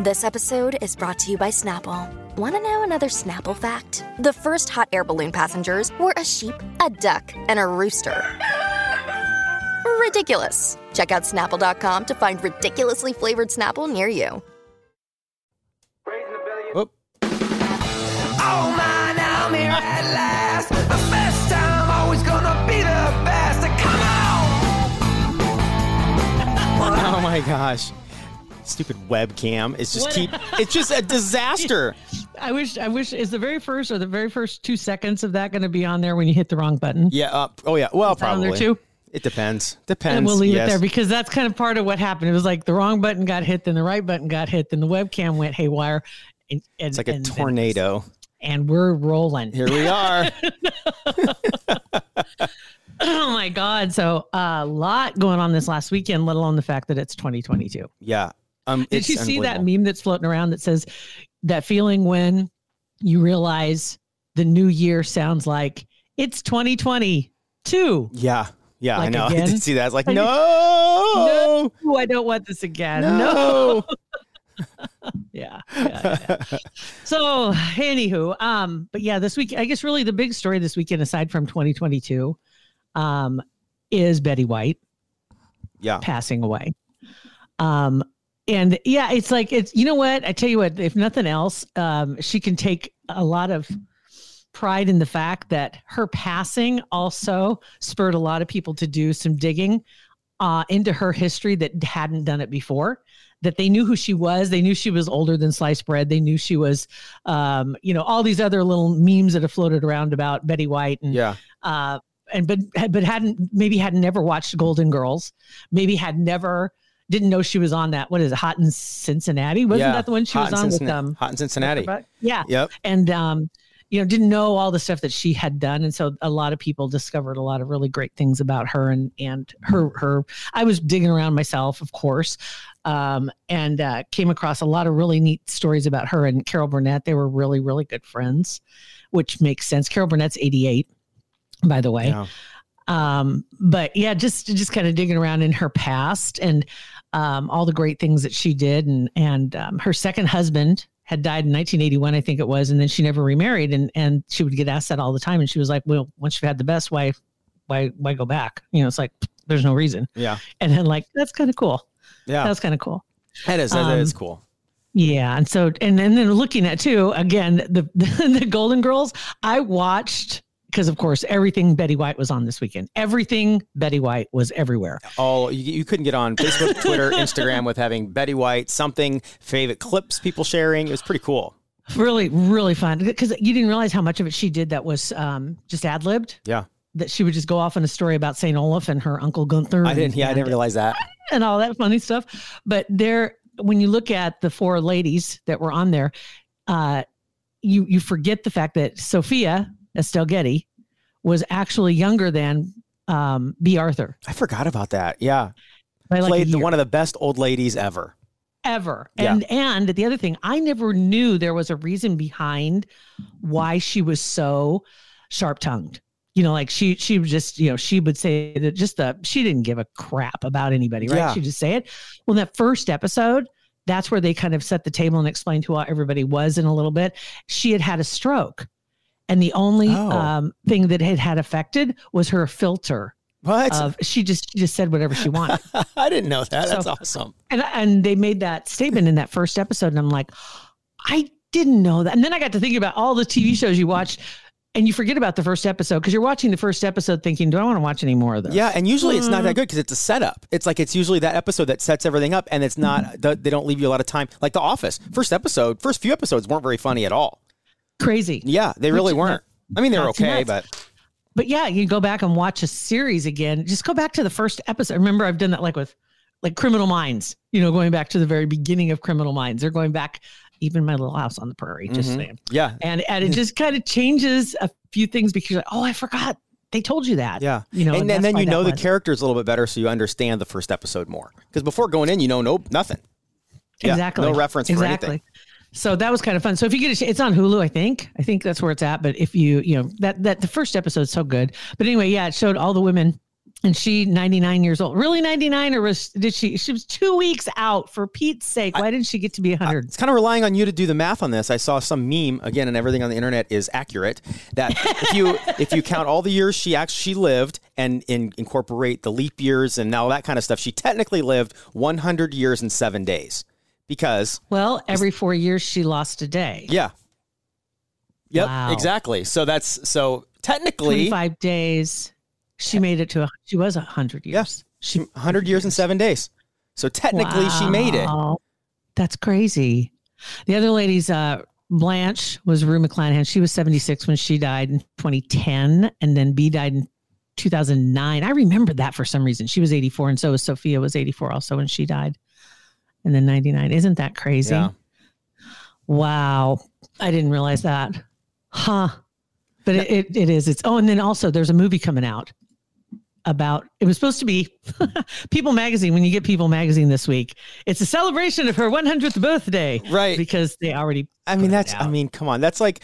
This episode is brought to you by Snapple. Want to know another Snapple fact? The first hot air balloon passengers were a sheep, a duck, and a rooster. Ridiculous. Check out snapple.com to find ridiculously flavored Snapple near you. Whoop. Oh man, I'm here at last. The best time, always gonna be the best. Come on! Oh my gosh. Stupid webcam. It's just What- keep it's just a disaster. I wish. I wish. Is the very first or the very first two seconds of that going to be on there when you hit the wrong button? Yeah, uh, oh yeah. Well probably. too? It depends. Depends. And we'll leave yes. it there because that's kind of part of what happened. It was like the wrong button got hit, then the right button got hit, then the webcam went haywire. And, and, It's like a and tornado. and we're rolling. Here we are. oh my god! So a lot going on this last weekend, let alone the fact that it's 2022. yeah. Um Did you see that meme that's floating around that says that feeling when you realize the new year sounds like it's 2022? Yeah. Yeah, I Like know. I did see that. I was like, no. No, I don't want this again. No. No. Yeah. yeah, yeah. so, anywho, um, but yeah, this week, I guess really the big story this weekend, aside from 2022, um, is Betty White yeah. passing away. Um, and yeah, it's like it's you know what I tell you what, if nothing else, um, she can take a lot of pride in the fact that her passing also spurred a lot of people to do some digging uh, into her history that hadn't done it before. That they knew who she was, they knew she was older than sliced bread. They knew she was, um, you know, all these other little memes that have floated around about Betty White and Yeah. uh, and but but hadn't maybe had never watched Golden Girls, maybe had never didn't know she was on that. What is it? Hot in Cincinnati? Wasn't yeah. that the one she Hot was on with Cincinnati- um? Hot in Cincinnati. Yeah, Yep. and um, you know, didn't know all the stuff that she had done, and so a lot of people discovered a lot of really great things about her and and her her. I was digging around myself, of course, um, and uh, came across a lot of really neat stories about her and Carol Burnett. They were really really good friends, which makes sense. Carol Burnett's eighty eight, by the way Yeah. um but yeah just just kind of digging around in her past and um all the great things that she did and and um, her second husband had died in 1981 i think it was and then she never remarried and and she would get asked that all the time and she was like well once you've had the best wife, why why go back you know it's like there's no reason Yeah. and then like that's kind of cool Yeah. that's kind of cool That is that is um, cool. yeah, and so and and then looking at too again the the, Golden Girls. I watched because of course everything Betty White was on this weekend. Everything Betty White was everywhere. all you, you couldn't get on Facebook, Twitter, Instagram with having Betty White, something, favorite clips people sharing. It was pretty cool. Really, really fun because you didn't realize how much of it she did that was um, just ad libbed. Yeah. That she would just go off on a story about Saint Olaf and her uncle Gunther. I didn't and- yeah, I didn't realize that. and all that funny stuff. But there, when you look at the four ladies that were on there, uh, you you forget the fact that Sophia Estelle Getty was actually younger than um, Bea Arthur I forgot about that. Yeah. by like Played one of the best old ladies ever. ever. Yeah. And and the other thing, I never knew there was a reason behind why she was so sharp tongued. You know, like she she would just, you know, she would say that just the she didn't give a crap about anybody, right? Yeah. She'd just say it. Well, in that first episode, that's where they kind of set the table and explained who everybody was in a little bit. She had had a stroke. And the only Oh. um, thing that had had affected was her filter What? of she just she just said whatever she wanted. I didn't know that. That's awesome. and and they made that statement in that first episode and i'm like i didn't know that and then i got to thinking about all the tv shows you watch and you forget about the first episode because you're watching the first episode thinking do i want to watch any more of this Yeah, and usually it's Mm. not that good because it's a setup. It's like it's usually that episode that sets everything up, and it's not. Mm-hmm. th- They don't leave you a lot of time. Like The Office, first episode, first few episodes weren't very funny at all. Crazy Yeah, they really Which- weren't. I mean, they were Not too okay, much. but but yeah you go back and watch a series again just go back to the first episode remember i've done that like with like criminal minds you know going back to the very beginning of criminal minds they're going back even my little house on the prairie just Mhm. saying yeah, and and it just kind of changes a few things because you're like oh i forgot they told you that yeah. you know and, and then then you know the was. characters a little bit better, so you understand the first episode more. Because before going in, you know, nope, nothing. Yeah, exactly. no reference for anything. So that was kind of fun. So if you get a, ch- it's on Hulu, I think. I think that's where it's at. But if you, you know, that that the first episode is so good. But anyway, yeah, it showed all the women And she 99 years old. Really 99 or was did she she was 2 weeks out for Pete's sake. Why didn't she get to be 100? It's kind of relying on you to do the math on this. I saw some meme again, and everything on the internet is accurate. That if you if you count all the years she actually she lived and in, incorporate the leap years and all that kind of stuff, she technically lived 100 years and seven days. Because well, every 4 years she lost a day. yeah, yep, Wow. exactly. So that's so technically five days. She made it to a, she was a 100 years. Yes. She 100 years and seven days. So technically, she made it. That's crazy. The other lady's uh Blanche was Rue McClanahan. She was 76 when she died in 2010, and then Bea died in 2009. I remember that for some reason. She was 84, and so was Sophia was 84 also when she died. And then 99. Isn't that crazy? Yeah. Wow. I didn't realize that. Huh. But it, it, it is. It's oh, and then also there's a movie coming out about it was supposed to be People Magazine. When you get People Magazine this week, it's a celebration of her 100th birthday, Right. Because they already. I mean, that's, I mean, come on. That's like,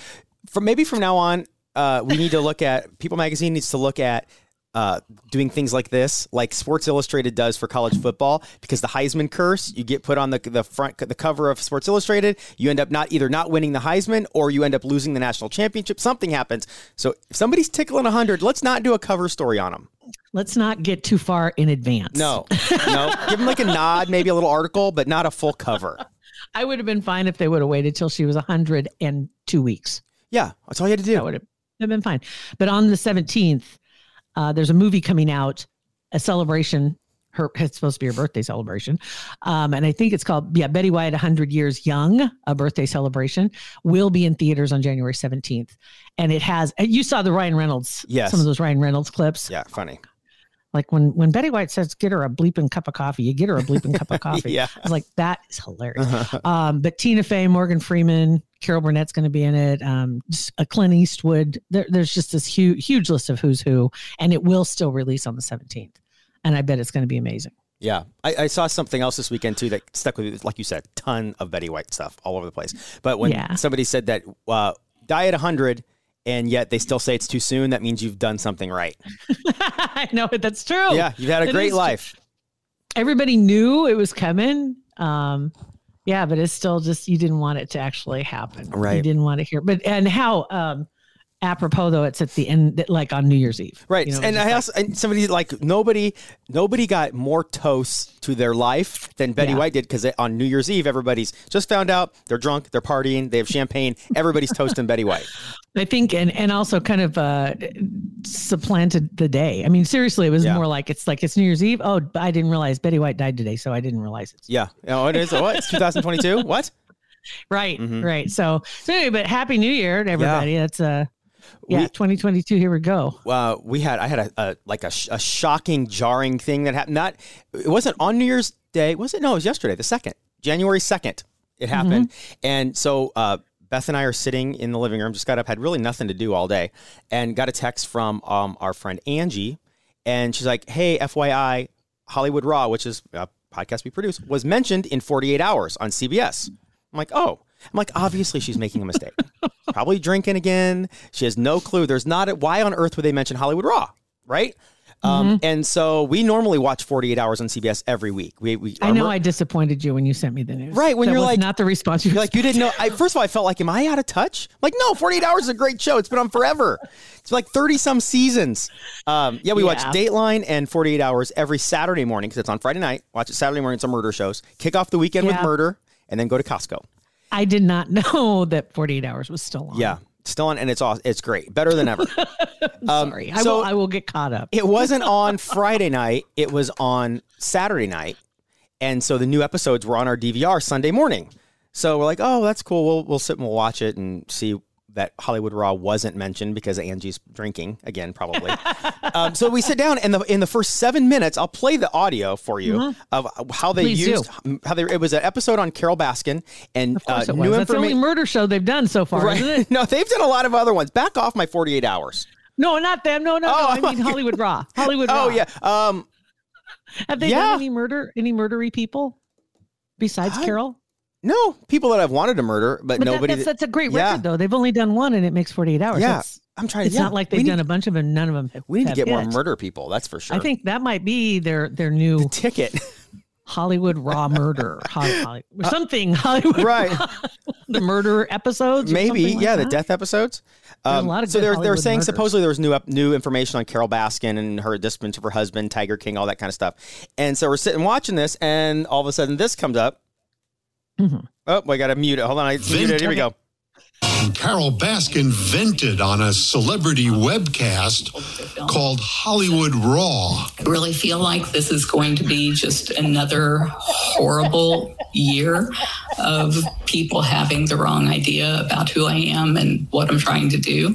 from maybe from now on, uh, we need to look at, People Magazine needs to look at uh, doing things like this, like Sports Illustrated does for college football, because the Heisman curse, you get put on the, the front, the cover of Sports Illustrated, you end up not either not winning the Heisman or you end up losing the national championship. Something happens. So if somebody's tickling 100, let's not do a cover story on them. let's not get too far in advance. No, no. Give them like a nod, maybe a little article, but not a full cover. I would have been fine if they would have waited till she was 102 weeks. Yeah, that's all you had to do. That would have have been fine. But on the 17th, uh, there's a movie coming out, a celebration. Her it's supposed to be her birthday celebration, um, and I think it's called yeah Betty White 100 Years Young, a birthday celebration. Will be in theaters on January 17th, and it has. You saw the Ryan Reynolds, Yes. some of those Ryan Reynolds clips. Yeah, funny. Like when when Betty White says, "Get her a bleeping cup of coffee," you get her a bleeping cup of coffee. Yeah. I was like, that is hilarious. um, but Tina Fey, Morgan Freeman, Carol Burnett's going to be in it. Um, uh, Clint Eastwood. There, there's just this huge, huge list of who's who, and it will still release on the 17th. And I bet it's going to be amazing. Yeah, I, I saw something else this weekend too that stuck with me. Like you said, ton of Betty White stuff all over the place. But when Yeah. somebody said that uh, die at hundred, and yet they still say it's too soon, that means you've done something right. I know that's true. Yeah, you've had a It great life. Everybody knew it was coming. Um, yeah, but it's still just you didn't want it to actually happen. Right. You didn't want to hear. But and how um, apropos though, it's at the end, like on New Year's Eve. Right, You know, and I like- also and somebody like nobody nobody got more toast to their life than Betty Yeah. White did because on New Year's Eve everybody's just found out they're drunk, they're partying, they have champagne, everybody's toasting Betty White. I think, and and also kind of uh, supplanted the day. I mean, seriously, it was Yeah. more like it's like it's New Year's Eve. Oh, I didn't realize Betty White died today, so I didn't realize it. Yeah, oh, it is what? It's 2022. What? Right, Mhm. right. So, so anyway, but Happy New Year to everybody. That's uh, yeah, We- 2022. Here we go. uh, we had I had a, a like a, sh- a shocking, jarring thing that happened. Not it wasn't on New Year's Day, was it? No, it was yesterday, the second, January second. It happened, and so uh, Beth and I are sitting in the living room. Just got up, had really nothing to do all day, and got a text from um, our friend Angie, and she's like, "Hey, FYI, Hollywood Raw, which is a podcast we produce, was mentioned in 48 Hours on CBS." I'm like, "Oh." I'm like, obviously she's making a mistake. Probably drinking again. She has no clue. There's not a, why on earth would they mention Hollywood Raw, right? Um, Mm-hmm. and so we normally watch 48 Hours on CBS every week. We, we I know mer- I disappointed you when you sent me the news. Right, when That you're like- not the response you You're like you didn't know. I, first of all, I felt like, am I out of touch? I'm like, no, 48 Hours is a great show. It's been on forever. It's like 30 some seasons. Um, yeah, we watch Dateline and 48 Hours every Saturday morning because it's on Friday night. Watch it Saturday morning. Some murder shows. Kick off the weekend with murder, and then go to Costco. I did not know that 48 hours was still on. Yeah, still on, and it's all it's great, better than ever. Um, Sorry. I so- will I will get caught up. it wasn't on Friday night. It was on Saturday night, and so the new episodes were on our DVR Sunday morning. So we're like, oh, that's cool. We'll we'll sit and we'll watch it and see that Hollywood Raw wasn't mentioned because Angie's drinking again, probably. um, so we sit down, and the in the first seven minutes, I'll play the audio for you of how they Mm-hmm. Please do. used how they. It was an episode on Carole Baskin and uh, it new. That's the only murder show they've done so far, isn't it? no, they've done a lot of other ones. Back off my forty-eight hours. No, not them. No, no, Oh, no. I mean. Hollywood Raw. Hollywood Raw. Oh yeah. Um, Have they Yeah. done any murder, any murdery people besides I- Carole? No, people that I've wanted to murder, but, But that- nobody. that's, that's a great Yeah. record, though. They've only done one, and it makes 48 hours. Yeah, That's- I'm trying. it's yeah, not like they've need- done a bunch of them. None of them have. We need to get more murder people. That's for sure. I think that might be their their new ticket. Hollywood Raw Murder, Holly, Holly, or something Hollywood, Uh, Right. the murder episodes, Maybe, like yeah, the death episodes. Um, lot of so they're they're saying murders. supposedly there was new up new information on Carole Baskin and her discipline of her husband, Tiger King, all that kind of stuff. And so we're sitting watching this, and all of a sudden this comes up. Mhm. Oh, I got to mute it. Hold on, I it's muted. Here we go. Carole Baskin vented on a celebrity webcast called Hollywood Raw. I really feel like this is going to be just another horrible year of people having the wrong idea about who I am and what I'm trying to do.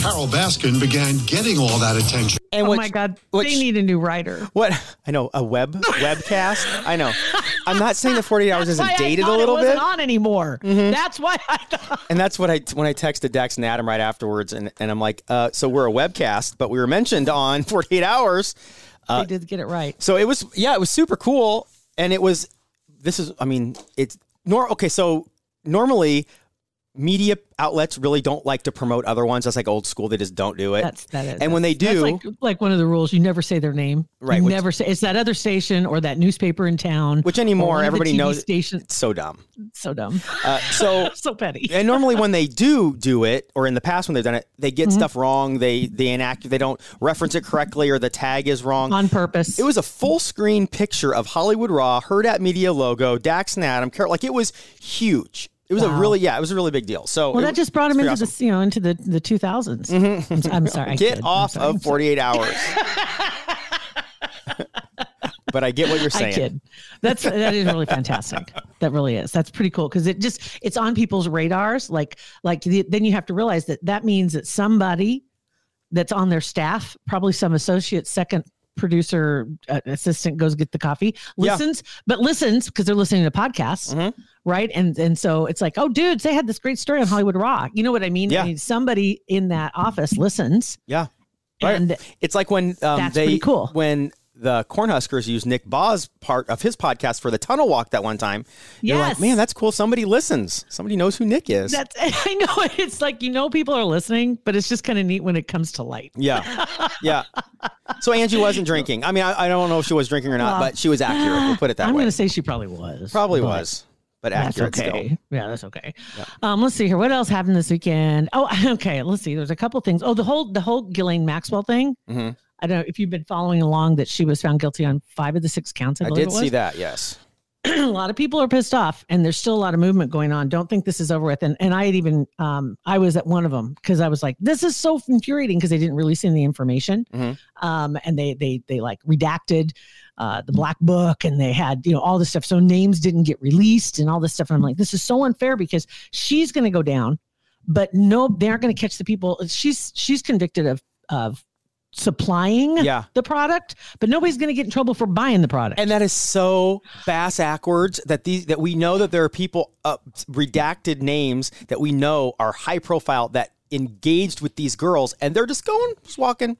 Carole Baskin began getting all that attention. And Oh my God, what they need a new writer. What I know, a web webcast. I know. I'm not saying that 48 hours isn't dated a little it bit. on anymore. That's why I thought. And that's what I when I texted Dax and Adam right afterwards, and, and I'm like, uh, so we're a webcast, but we were mentioned on 48 hours. they did get it right. So it was, yeah, it was super cool, and it was. This is, I mean, it's nor okay. So normally, media outlets really don't like to promote other ones. That's like old school. They just don't do it. That's that is. and when they that's do, like like one of the rules, you never say their name. Right, You which- never say it's that other station or that newspaper in town. which anymore one of the everybody knows. Station. It's so dumb. So dumb. Uh, so so petty. and normally when they do do it or in the past when they've done it they get Mm-hmm. stuff wrong they they enact they don't reference it correctly or the tag is wrong On purpose. it was a full screen picture of hollywood raw Huda media logo dax and adam Carol, like it was huge it was a really yeah it was a really big deal so well, that just brought him into awesome. the you know into the the two I'm, mm-hmm. I'm sorry. Get. Off sorry, of 48 hours but i get what you're I saying kid. That's that is really fantastic. That really is. That's pretty cool because it just it's on people's radars. Like like the, then you have to realize that that means that somebody that's on their staff, probably some associate, second producer, uh, assistant, goes get the coffee, Yeah. listens, but listens because they're listening to podcasts, Mhm. right? And and so it's like, oh, dudes, they had this great story on Hollywood Rock. You know what I mean? Yeah. I mean, somebody in that office listens, yeah Right. and It's like when um, That's they pretty cool. when the Cornhuskers used Nick Bahe's part of his podcast for the tunnel walk that one time. Yes. You're like, man, that's cool. Somebody listens. Somebody knows who Nick is. That's I know it's like you know people are listening, but it's just kind of neat when it comes to light. yeah, yeah. So Angie wasn't drinking. I mean, I, I don't know if she was drinking or not, Well, but she was accurate. We'll put it that way. I'm going to say she probably was. Probably but was, but That's accurate okay. still. Yeah, that's okay. Um, let's see here. What else happened this weekend? Oh, okay. Let's see. There's a couple things. Oh, the whole the whole Ghislaine Maxwell thing. Mhm. I don't know if you've been following along that she was found guilty on five of the six counts. I, I did see that. Yes. a lot of people are pissed off and there's still a lot of movement going on don't think this is over with and, and i had even um, i was at one of them because i was like this is so infuriating because they didn't release any information Mhm. um, and they they they like redacted uh, the black book and they had you know all this stuff so names didn't get released and all this stuff and i'm like this is so unfair because she's going to go down but no they aren't going to catch the people she's she's convicted of of supplying Yeah. the product but nobody's going to get in trouble for buying the product And that is so bass backwards that these that we know that there are people uh, redacted names that we know are high profile that engaged with these girls, and they're just going, just walking.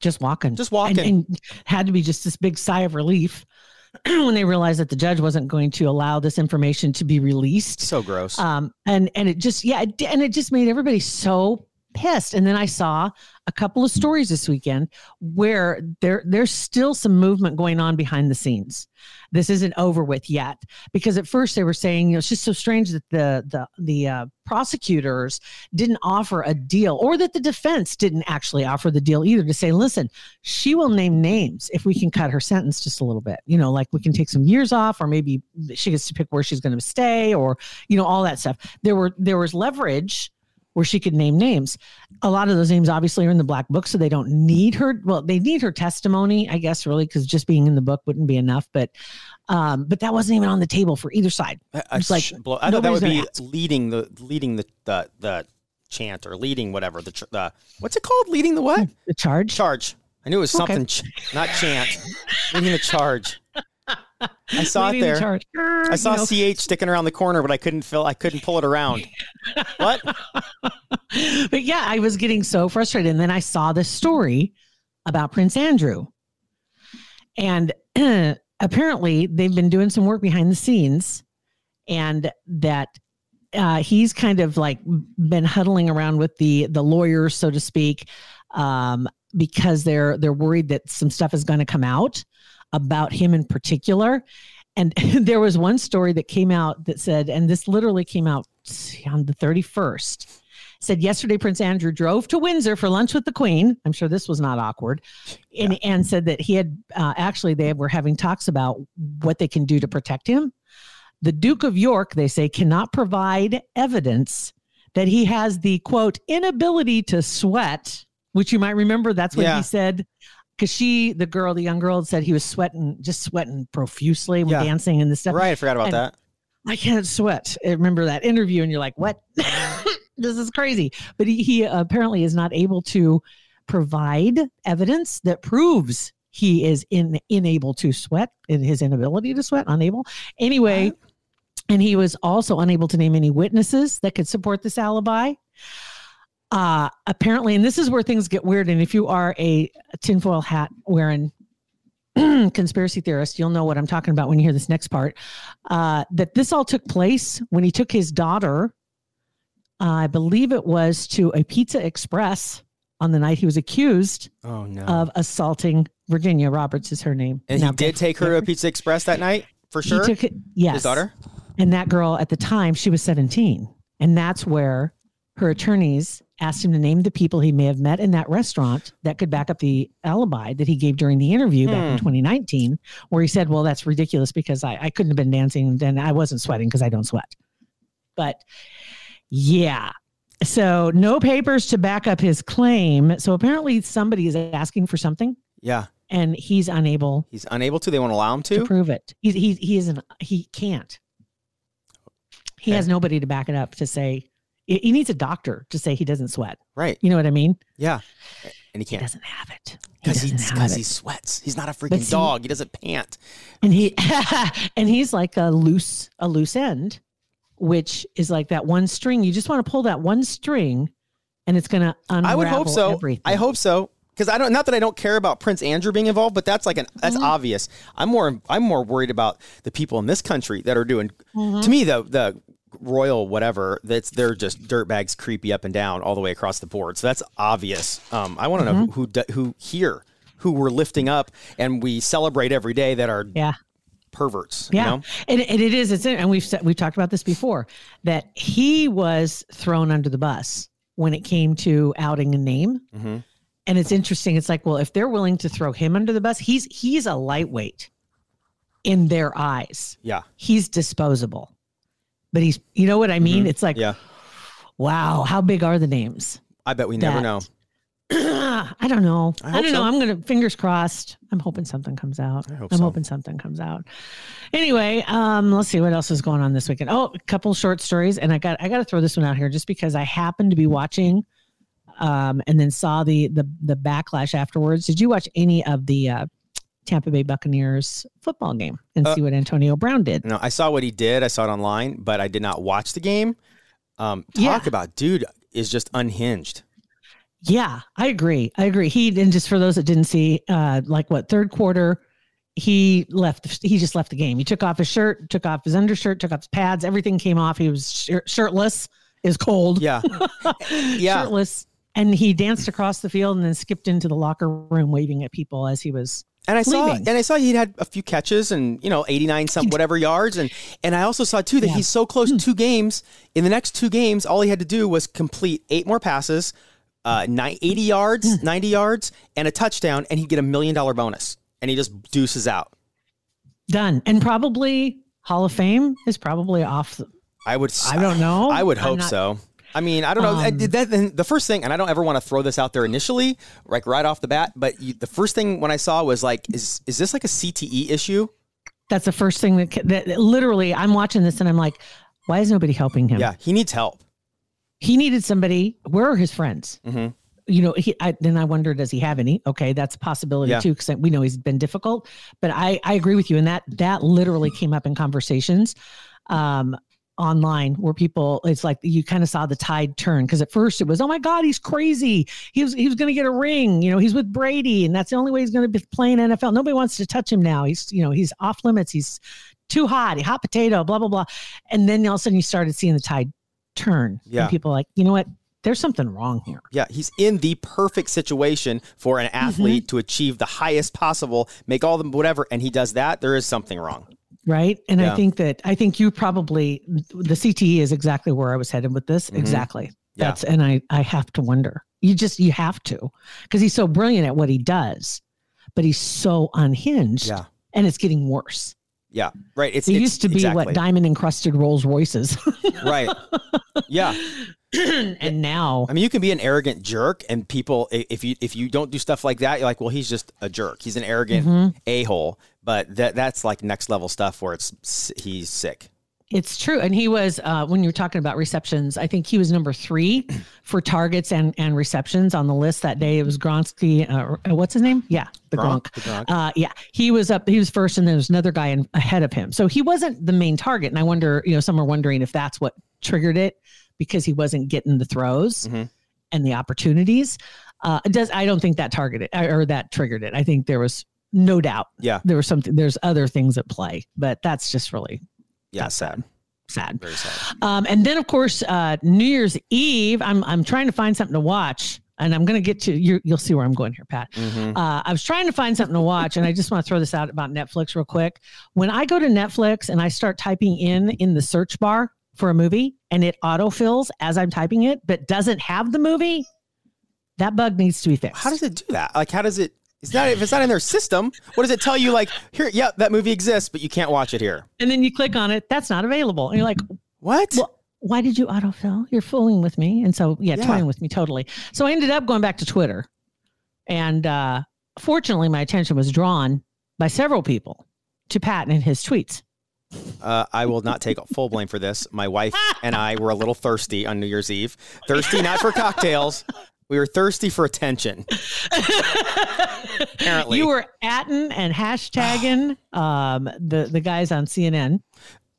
just walking, Just walking. and, and had to be just this big sigh of relief when they realized that the judge wasn't going to allow this information to be released. So gross. Um, and and it just yeah, it, and it just made everybody so pissed. And then I saw a couple of stories this weekend where there there's still some movement going on behind the scenes. This isn't over with yet because at first they were saying you know it's just so strange that the the the uh, prosecutors didn't offer a deal or that the defense didn't actually offer the deal either to say listen she will name names if we can cut her sentence just a little bit you know like we can take some years off or maybe she gets to pick where she's going to stay or you know all that stuff there were there was leverage where she could name names a lot of those names obviously are in the black book so they don't need her well they need her testimony i guess really because just being in the book wouldn't be enough but um but that wasn't even on the table for either side it's like blow- I thought that would be ask. leading the leading the, the the chant or leading whatever the, the what's it called? Leading the what? the charge Charge. I knew it was Okay. something, ch- not chant. leading the charge. I saw leading it the there. charge. I saw You know, ch sticking around the corner, but I couldn't fill. I couldn't pull it around. what? but yeah, I was getting so frustrated. And then I saw this story about Prince Andrew. And apparently they've been doing some work behind the scenes. and that uh, he's kind of like been huddling around with the the lawyers, so to speak, um, because they're they're worried that some stuff is going to come out about him in particular. And there was one story that came out that said, and this literally came out on the 31st said yesterday Prince Andrew drove to Windsor for lunch with the Queen. I'm sure this was not awkward, and yeah. and said that he had uh, actually they were having talks about what they can do to protect him. The Duke of York, they say, cannot provide evidence that he has the quote inability to sweat, which you might remember. That's what yeah. he said. Because she, the girl, the young girl, said he was sweating, just sweating profusely with yeah. dancing and the stuff. Right, I forgot about and that. I can't sweat. I remember that interview, and you're like, "What? this is crazy. But he, he apparently is not able to provide evidence that proves he is in unable to sweat in his inability to sweat, unable. Anyway, and he was also unable to name any witnesses that could support this alibi. Uh, apparently, and this is where things get weird. And if you are a tinfoil hat wearing conspiracy theorist, you'll know what I'm talking about when you hear this next part. Uh, that this all took place when he took his daughter I believe it was to a Pizza Express on the night he was accused oh, no. of assaulting Virginia Roberts is her name. And now, he did take her to a Pizza Express that night for sure. He took it, yes. His daughter. And that girl at the time she was 17, and that's where her attorneys asked him to name the people he may have met in that restaurant that could back up the alibi that he gave during the interview hmm. back in 2019, where he said, "Well, that's ridiculous because I, I couldn't have been dancing and I wasn't sweating because I don't sweat." But yeah. So no papers to back up his claim. So apparently somebody is asking for something. Yeah. And he's unable. He's unable to. They won't allow him to, to prove it. He's he he isn't. He can't. He okay. has nobody to back it up to say. He needs a doctor to say he doesn't sweat. Right. You know what I mean? Yeah. And he can't. He doesn't have it. Because he, he, he, sweats. He's not a freaking see, dog. He doesn't pant. And he and he's like a loose a loose end which is like that one string. You just want to pull that one string, and it's going to unravel. I would hope so. Everything. I hope so because I don't. Not that I don't care about Prince Andrew being involved, but that's like an that's mm-hmm. obvious. I'm more I'm more worried about the people in this country that are doing. Mm-hmm. To me, the the royal whatever that's they're just dirtbags creepy up and down all the way across the board. So that's obvious. Um, I want to mm-hmm. know who, who who here who we're lifting up and we celebrate every day that are yeah perverts. Yeah, you know? and, and it is. It's and we've said, we've talked about this before that he was thrown under the bus when it came to outing a name. Mm-hmm. And it's interesting. It's like, well, if they're willing to throw him under the bus, he's he's a lightweight in their eyes. Yeah, he's disposable. But he's, you know what I mean? Mm-hmm. It's like, yeah, wow, how big are the names? I bet we never know. I don't know. I, I don't so. know. I'm gonna fingers crossed. I'm hoping something comes out. I hope I'm so. hoping something comes out. Anyway, um, let's see what else is going on this weekend. Oh, a couple short stories, and I got I got to throw this one out here just because I happened to be watching, um, and then saw the the the backlash afterwards. Did you watch any of the uh, Tampa Bay Buccaneers football game and uh, see what Antonio Brown did? No, I saw what he did. I saw it online, but I did not watch the game. Um, talk yeah. about dude is just unhinged. Yeah, I agree. I agree. He and just for those that didn't see, uh, like what third quarter, he left. He just left the game. He took off his shirt, took off his undershirt, took off his pads. Everything came off. He was shir- shirtless. Is cold. Yeah, yeah. Shirtless, and he danced across the field and then skipped into the locker room, waving at people as he was and I saw and I saw he had a few catches and you know 89 some whatever yards and and I also saw too that yeah. he's so close mm. two games in the next two games all he had to do was complete eight more passes uh, 80 yards, hmm. 90 yards, and a touchdown, and he'd get a million dollar bonus. And he just deuces out. Done. And probably Hall of Fame is probably off. The, I would. I don't know. I would hope so. I mean, I don't know. Um, that, the first thing, and I don't ever want to throw this out there initially, like right off the bat, but you, the first thing when I saw was like, is is this like a CTE issue? That's the first thing that, that literally I'm watching this and I'm like, why is nobody helping him? Yeah, he needs help he needed somebody. Where are his friends? Mm-hmm. You know, he, I, then I wonder, does he have any? Okay, that's a possibility yeah. too, because we know he's been difficult. But I, I agree with you, and that that literally came up in conversations. Um, online where people it's like you kind of saw the tide turn. Because at first it was oh my god he's crazy. He was he was going to get a ring you know he's with Brady and that's the only way he's going to be playing NFL nobody wants to touch him now. He's you know he's off limits. He's too hot hot potato blah blah blah. And then all of a sudden you started seeing the tide turn. Yeah. and people are like you know what? There's something wrong here. Yeah, he's in the perfect situation for an mm-hmm. athlete to achieve the highest possible, make all the whatever, and he does that. There is something wrong. Right and Yeah. i think that i think you probably the cte is exactly where i was headed with this Mhm. exactly Yeah. that's and i i have to wonder you just you have to because he's so brilliant at what he does but he's so unhinged Yeah. and it's getting worse Yeah, right. It's it it's- used to be exactly. what diamond encrusted rolls royces right. Yeah, and now I mean, you can be an arrogant jerk, and people, if you if you don't do stuff like that, you're like, well, he's just a jerk. He's an arrogant Mm-hmm. a hole. But that that's like next level stuff where it's he's sick. It's true. And he was, uh, when you were talking about receptions, I think he was number three for targets and, and receptions on the list that day. It was Gronsky. Uh, uh, what's his name? Yeah, the Gronk, Gronk. the Gronk. Uh, yeah, he was up, he was first, and there was another guy in, ahead of him. So he wasn't the main target. And I wonder, you know, some are wondering if that's what triggered it because he wasn't getting the throws Mhm. and the opportunities. Uh, does I don't think that targeted or that triggered it. I think there was no doubt Yeah, there was something, there's other things at play, but that's just really yeah, That's sad, sad. very sad. Um, and then of course, uh, New Year's Eve, I'm I'm trying to find something to watch, and I'm going to get to you. You'll see where I'm going here, Pat. Mhm. Uh, I was trying to find something to watch, and I just want to throw this out about Netflix real quick. When I go to Netflix and I start typing in in the search bar for a movie, and it autofills as I'm typing it, but doesn't have the movie, that bug needs to be fixed. How does it do that? Like, how does it? It's not if it's not in their system. What does it tell you? Like, here, yeah, that movie exists, but you can't watch it here. and then you click on it, that's not available, and you're like, What? well, why did you autofill? You're fooling with me. And so, yeah, Yeah. toying with me totally. So I ended up going back to Twitter. And uh, fortunately, my attention was drawn by several people to Pat and his tweets. Uh, I will not take full blame for this. My wife and I were a little thirsty on New Year's Eve. Thirsty not for cocktails. We were thirsty for attention. Apparently. You were atting and hashtagging um, the, the guys on CNN.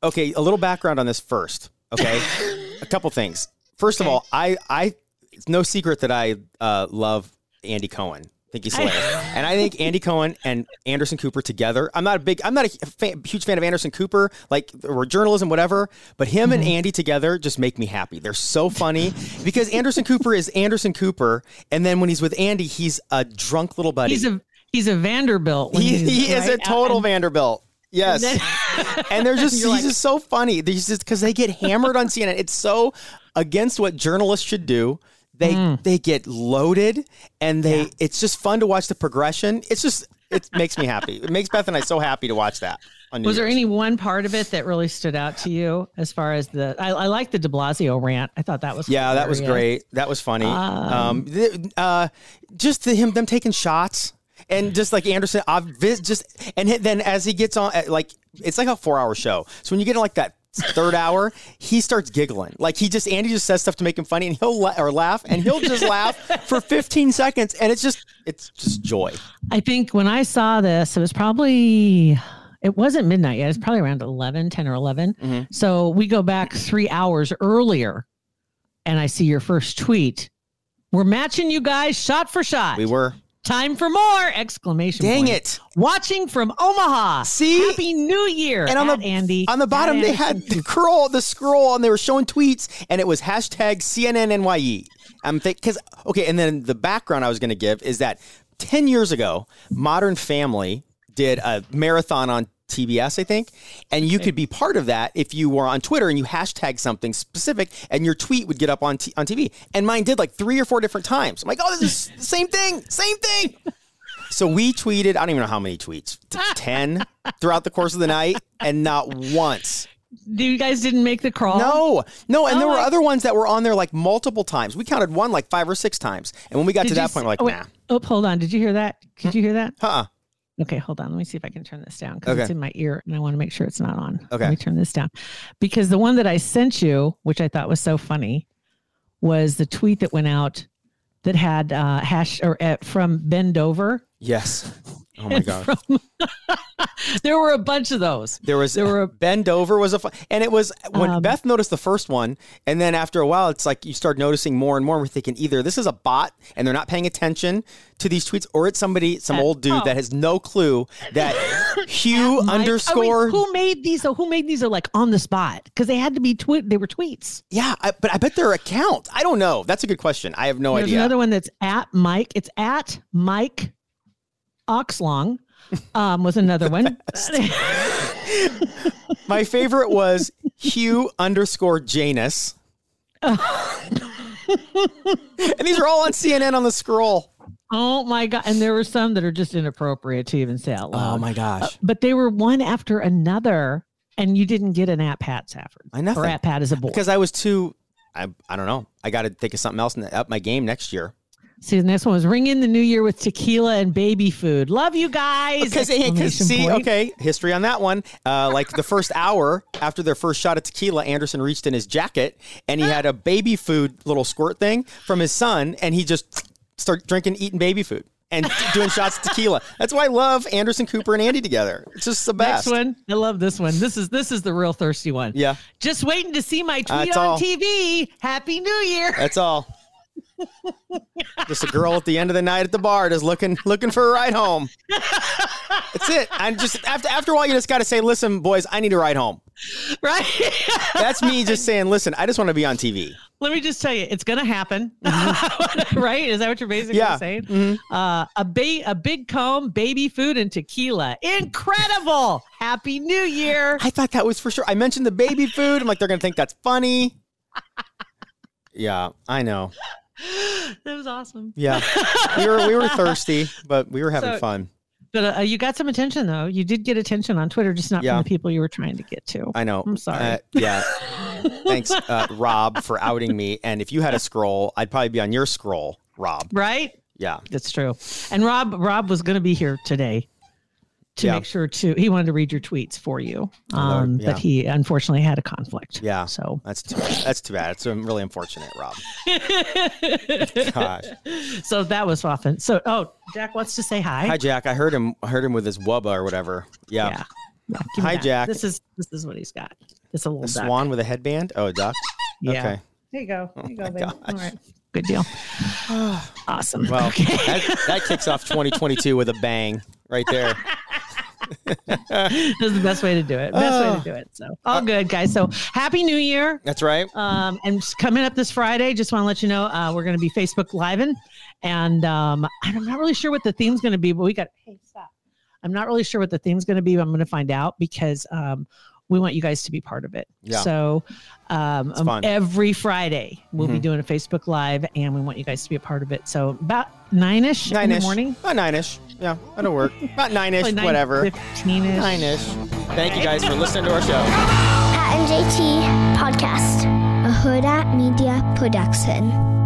okay, a little background on this first. Okay, a couple things. First of all, I, I, it's no secret that I uh, love Andy Cohen. I think he's hilarious, and I think Andy Cohen and Anderson Cooper together. I'm not a big, I'm not a fan, huge fan of Anderson Cooper, like or journalism, whatever. But him Mm-hmm. and Andy together just make me happy. They're so funny because Anderson Cooper is Anderson Cooper, and then when he's with Andy, he's a drunk little buddy. He's a he's a Vanderbilt. he, he is a total And- Vanderbilt. Yes. then- and they're just he's like- just so funny. They're just because they get hammered on CNN. It's so against what journalists should do. They Mm. they get loaded, and they it's just fun to watch the progression. It's just it makes me happy. It makes Beth and I so happy to watch that. Was there any one part of it that really stood out to you as far as the? I, I like the De Blasio rant. I thought that was Yeah, that was great. That was funny. Um, Um, th- uh, just the, him them taking shots. And just like Anderson, obvious, just and then as he gets on, like it's like a four-hour show. So when you get in like that third hour, he starts giggling. Like he just Andy just says stuff to make him funny, and he'll la- or laugh, and he'll just laugh for 15 seconds, and it's just it's just joy. I think when I saw this, it was probably it wasn't midnight yet. It's probably around 11, 10 or 11. Mhm. So we go back three hours earlier, and I see your first tweet. We're matching you guys shot for shot. We were Time for more! Exclamation dang point. it. Watching from Omaha. See? Happy New Year! And on the Andy on the bottom they had the scroll, the scroll, and they were showing tweets, and it was hashtag CNN NYE. I'm think because okay, and then the background I was going to give is that ten years ago, Modern Family did a marathon on TBS, I think, and you could be part of that if you were on Twitter and you hashtag something specific, and your tweet would get up on t- on TV. And mine did like three or four different times. I'm like, oh, this is the same thing, same thing. So we tweeted, I don't even know how many tweets, 10 throughout the course of the night, and not once. You guys didn't make the crawl. No, no. And Oh there were other ones that were on there like multiple times. We counted one like five or six times. And when we got Did to that point, we're like, oh, wait. nah. Oh, hold on. Did you hear that? Did hmm? you hear that? Huh. Okay, hold on. Let me see if I can turn this down because Okay. it's in my ear and I want to make sure it's not on. Okay. Let me turn this down. Because the one that I sent you, which I thought was so funny, was the tweet that went out that had uh, hash or uh, from Bend Over. Yes. Oh my gosh. from- there were a bunch of those. There was There were- a, bend over was a fun, and it was when Um, Beth noticed the first one, and then after a while, it's like you start noticing more and more. We're thinking either this is a bot and they're not paying attention to these tweets, or it's somebody, some old dude oh. that has no clue that Hugh Mike- underscore. Oh, wait, who made these? though? Who made these? Are like on the spot because they had to be tweet. They were tweets. yeah, I, but I bet their account. I don't know. That's a good question. I have no There's idea. another one that's at Mike. It's at Mike Oxlong. Um, was another one. My favorite was Hugh underscore Janus. and these are all on CNN on the scroll. oh my god! And there were some that are just inappropriate to even say out loud. Oh my gosh. but they were one after another, and you didn't get an at Pat Safford. I nothing. Or at Pat as a boy. because I was too. I, I don't know. I got to think of something else and up my game next year. See, the next one was ring in the new year with tequila and baby food. Love you guys. Because see, point. okay, history on that one. Uh, like the first hour after their first shot of tequila, Anderson reached in his jacket and he had a baby food little squirt thing from his son, and he just started drinking, eating baby food. And doing shots of tequila. That's why I love Anderson Cooper and Andy together. It's just the best. Next one, I love this one. This is this is the real thirsty one. Yeah, Just waiting to see my tweet That's on all. TV. Happy New Year. that's all. just a girl at the end of the night at the bar, just looking looking for a ride home. That's it. I'm just after after a while, you just got to say, "Listen, boys, I need a ride home." Right? That's me just saying, "Listen, I just want to be on TV." Let me just tell you, it's gonna happen. right? Is that what you're basically Yeah. saying? Uh, a ba- a big comb, baby food, and tequila. Incredible. Happy New Year. I thought that was for sure. I mentioned the baby food. I'm like, they're gonna think that's funny. Yeah, I know. That was awesome. Yeah, we were we were thirsty, but we were having So- fun. But uh, you got some attention though. You did get attention on Twitter, just not Yeah. from the people you were trying to get to. I know. I'm sorry. Uh, yeah. Thanks, uh, Rob, for outing me. And if you had a scroll, I'd probably be on your scroll, Rob. right? Yeah. That's true. And Rob Rob was going to be here today to Yeah. make sure to he wanted to read your tweets for you. Um, yeah. but he unfortunately had a conflict. Yeah. So That's too that's too bad. It's um, really unfortunate, Rob. Gosh. so that was often. So oh, Jack wants to say hi. Hi, Jack. I heard him. I heard him with his wubba or whatever. Yeah. Yeah. Yeah, Hi, that. Jack. This is this is what he's got. It's a little A swan with a headband. Oh, a duck. Yeah. Okay. There you go. There you go, my baby. gosh. All right. Good deal. awesome. Well, okay. that, that kicks off 2022 with a bang right there. this is the best way to do it. Best way Oh. to do it. So all good, guys. So happy New Year. That's right. Um, and coming up this Friday, just want to let you know uh, we're going to be Facebook living, and um, I'm not really sure what the theme's going to be, but we got. Hey, stop! I'm not really sure what the theme's going to be. But I'm going to find out because um, we want you guys to be part of it. Yeah. So um, um, every Friday we'll be Mhm. doing a Facebook live, and we want you guys to be a part of it. So about nine ish in the morning. About nine-ish. Yeah, that'll work. About nine-ish, Probably whatever. 9:15-ish. Nine-ish. Thank you guys for listening to our show. Pat and JT Podcast, a Huda Media Production.